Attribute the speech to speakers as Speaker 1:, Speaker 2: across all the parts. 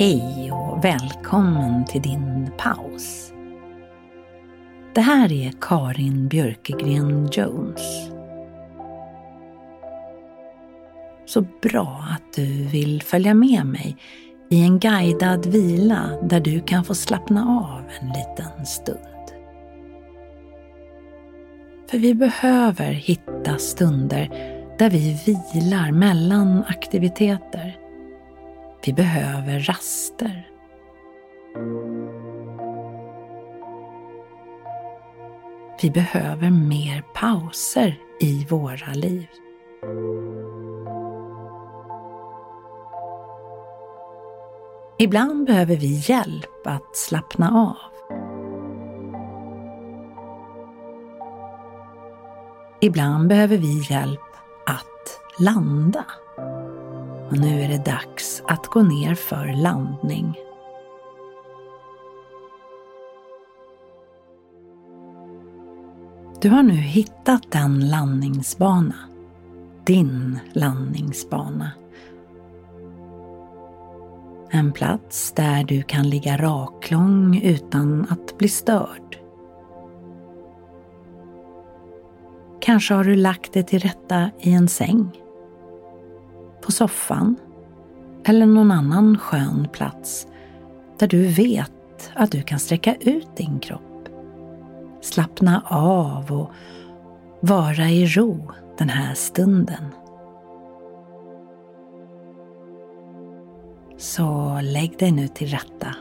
Speaker 1: Hej och välkommen till din paus. Det här är Karin Björkegren Jones. Så bra att du vill följa med mig i en guidad vila där du kan få slappna av en liten stund. För vi behöver hitta stunder där vi vilar mellan aktiviteter vi behöver raster. Vi behöver mer pauser i våra liv. Ibland behöver vi hjälp att slappna av. Ibland behöver vi hjälp att landa. Och nu är det dags att gå ner för landning. Du har nu hittat en landningsbana. Din landningsbana. En plats där du kan ligga raklång utan att bli störd. Kanske har du lagt dig till rätta i en säng på soffan eller någon annan skön plats där du vet att du kan sträcka ut din kropp, slappna av och vara i ro den här stunden. Så lägg dig nu till rätta.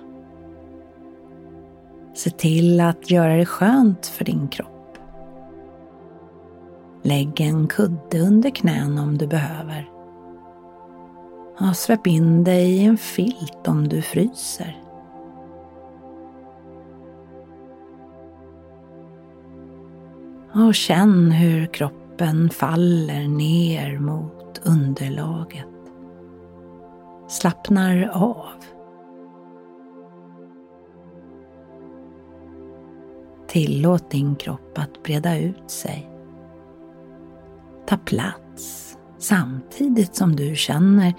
Speaker 1: Se till att göra det skönt för din kropp. Lägg en kudde under knän om du behöver. Ja, släpp in dig i en filt om du fryser. Och känn hur kroppen faller ner mot underlaget. Slappnar av. Tillåt din kropp att breda ut sig. Ta plats samtidigt som du känner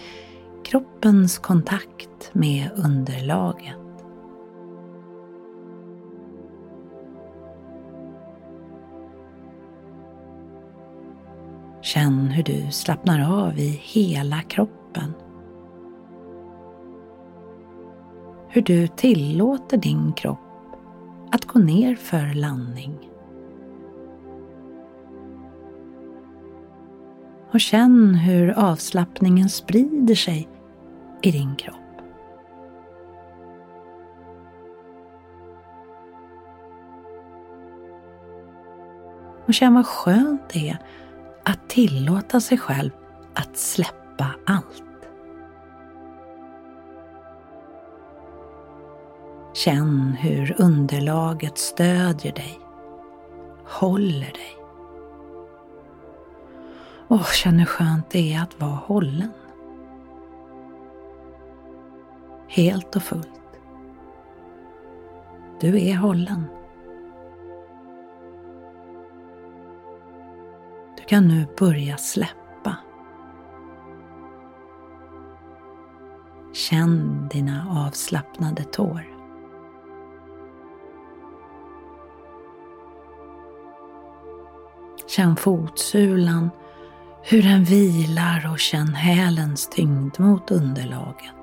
Speaker 1: kroppens kontakt med underlaget. Känn hur du slappnar av i hela kroppen. Hur du tillåter din kropp att gå ner för landning. Och känn hur avslappningen sprider sig i din kropp. Och känn vad skönt det är att tillåta sig själv att släppa allt. Känn hur underlaget stödjer dig, håller dig. Och känn hur skönt det är att vara hållen helt och fullt. Du är hållen. Du kan nu börja släppa. Känn dina avslappnade tår. Känn fotsulan, hur den vilar och känn hälens tyngd mot underlaget.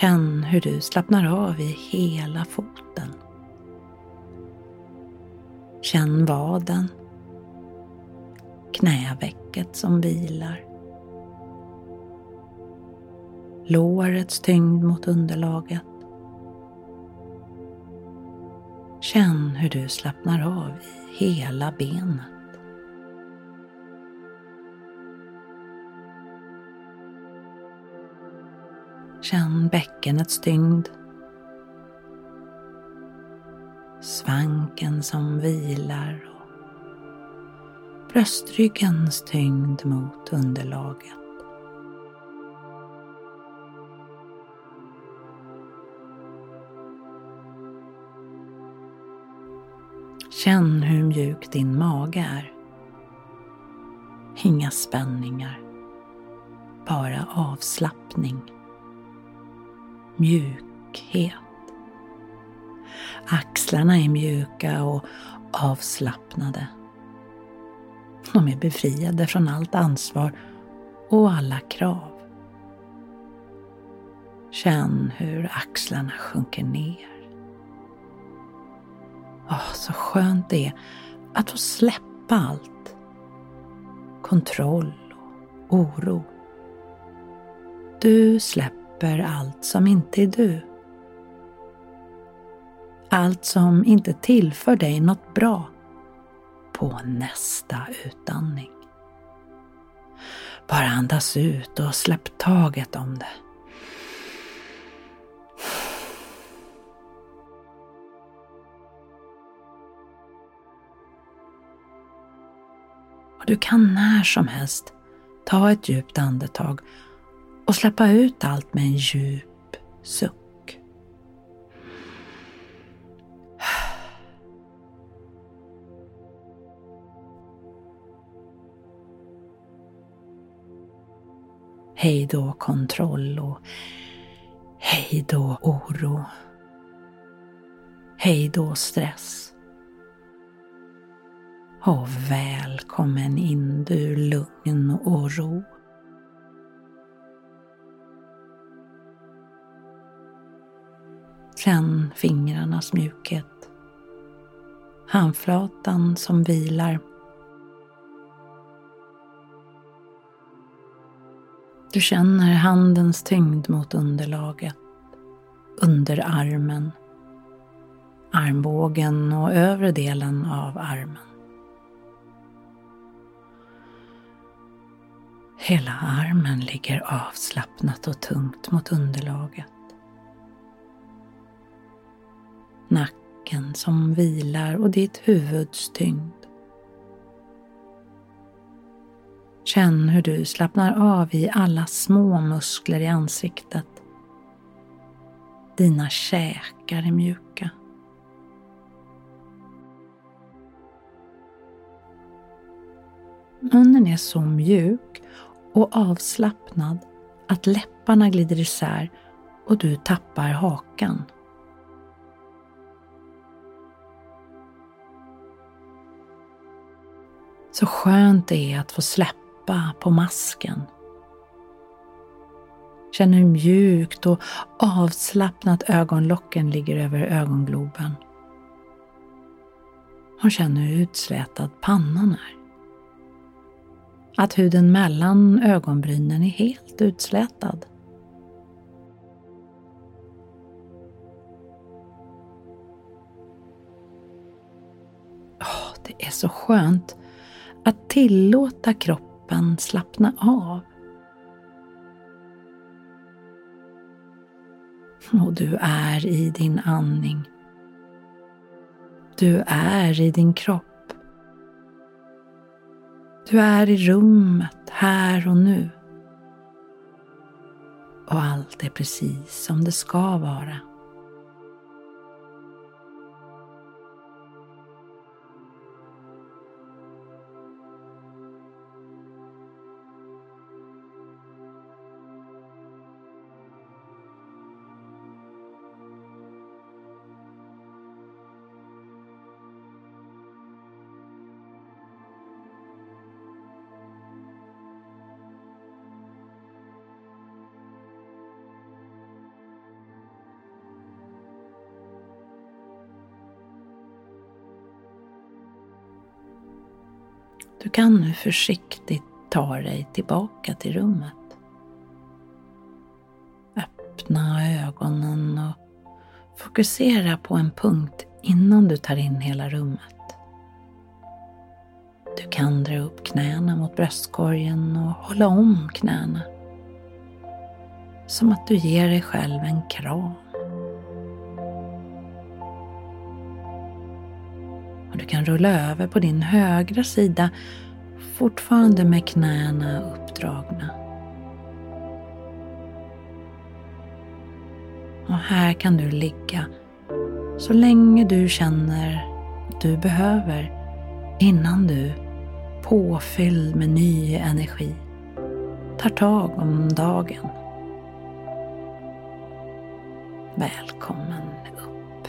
Speaker 1: Känn hur du slappnar av i hela foten. Känn vaden, knävecket som vilar. Lårets tyngd mot underlaget. Känn hur du slappnar av i hela benet. Känn bäckenets tyngd. Svanken som vilar och bröstryggens tyngd mot underlaget. Känn hur mjuk din mage är. Inga spänningar, bara avslappning mjukhet. Axlarna är mjuka och avslappnade. De är befriade från allt ansvar och alla krav. Känn hur axlarna sjunker ner. Åh, så skönt det är att få släppa allt. Kontroll och oro. Du släpper släpper allt som inte är du. Allt som inte tillför dig något bra på nästa utandning. Bara andas ut och släpp taget om det. Och du kan när som helst ta ett djupt andetag och släppa ut allt med en djup suck. Hej då kontroll och hej då oro. Hej då stress. Och välkommen in du lugn och ro. Känn fingrarnas mjukhet. Handflatan som vilar. Du känner handens tyngd mot underlaget, under armen, armbågen och övre delen av armen. Hela armen ligger avslappnat och tungt mot underlaget. Nacken som vilar och ditt huvuds tyngd. Känn hur du slappnar av i alla små muskler i ansiktet. Dina käkar är mjuka. Munnen är så mjuk och avslappnad att läpparna glider isär och du tappar hakan. Så skönt det är att få släppa på masken. Känn hur mjukt och avslappnat ögonlocken ligger över ögongloben. Och känn hur utslätad pannan är. Att huden mellan ögonbrynen är helt utslätad. Oh, det är så skönt att tillåta kroppen slappna av. Och du är i din andning. Du är i din kropp. Du är i rummet, här och nu. Och allt är precis som det ska vara. Du kan nu försiktigt ta dig tillbaka till rummet. Öppna ögonen och fokusera på en punkt innan du tar in hela rummet. Du kan dra upp knäna mot bröstkorgen och hålla om knäna. Som att du ger dig själv en kram. Kan rulla över på din högra sida fortfarande med knäna uppdragna. Och här kan du ligga så länge du känner att du behöver innan du, påfylld med ny energi, tar tag om dagen. Välkommen upp.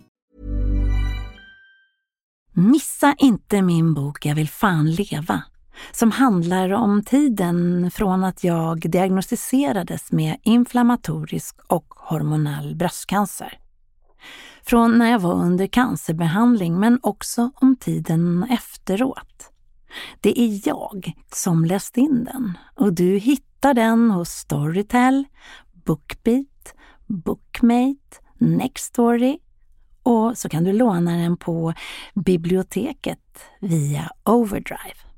Speaker 1: Missa inte min bok Jag vill fan leva som handlar om tiden från att jag diagnostiserades med inflammatorisk och hormonell bröstcancer. Från när jag var under cancerbehandling men också om tiden efteråt. Det är jag som läst in den och du hittar den hos Storytel, Bookbeat, Bookmate, Nextory och så kan du låna den på biblioteket via Overdrive.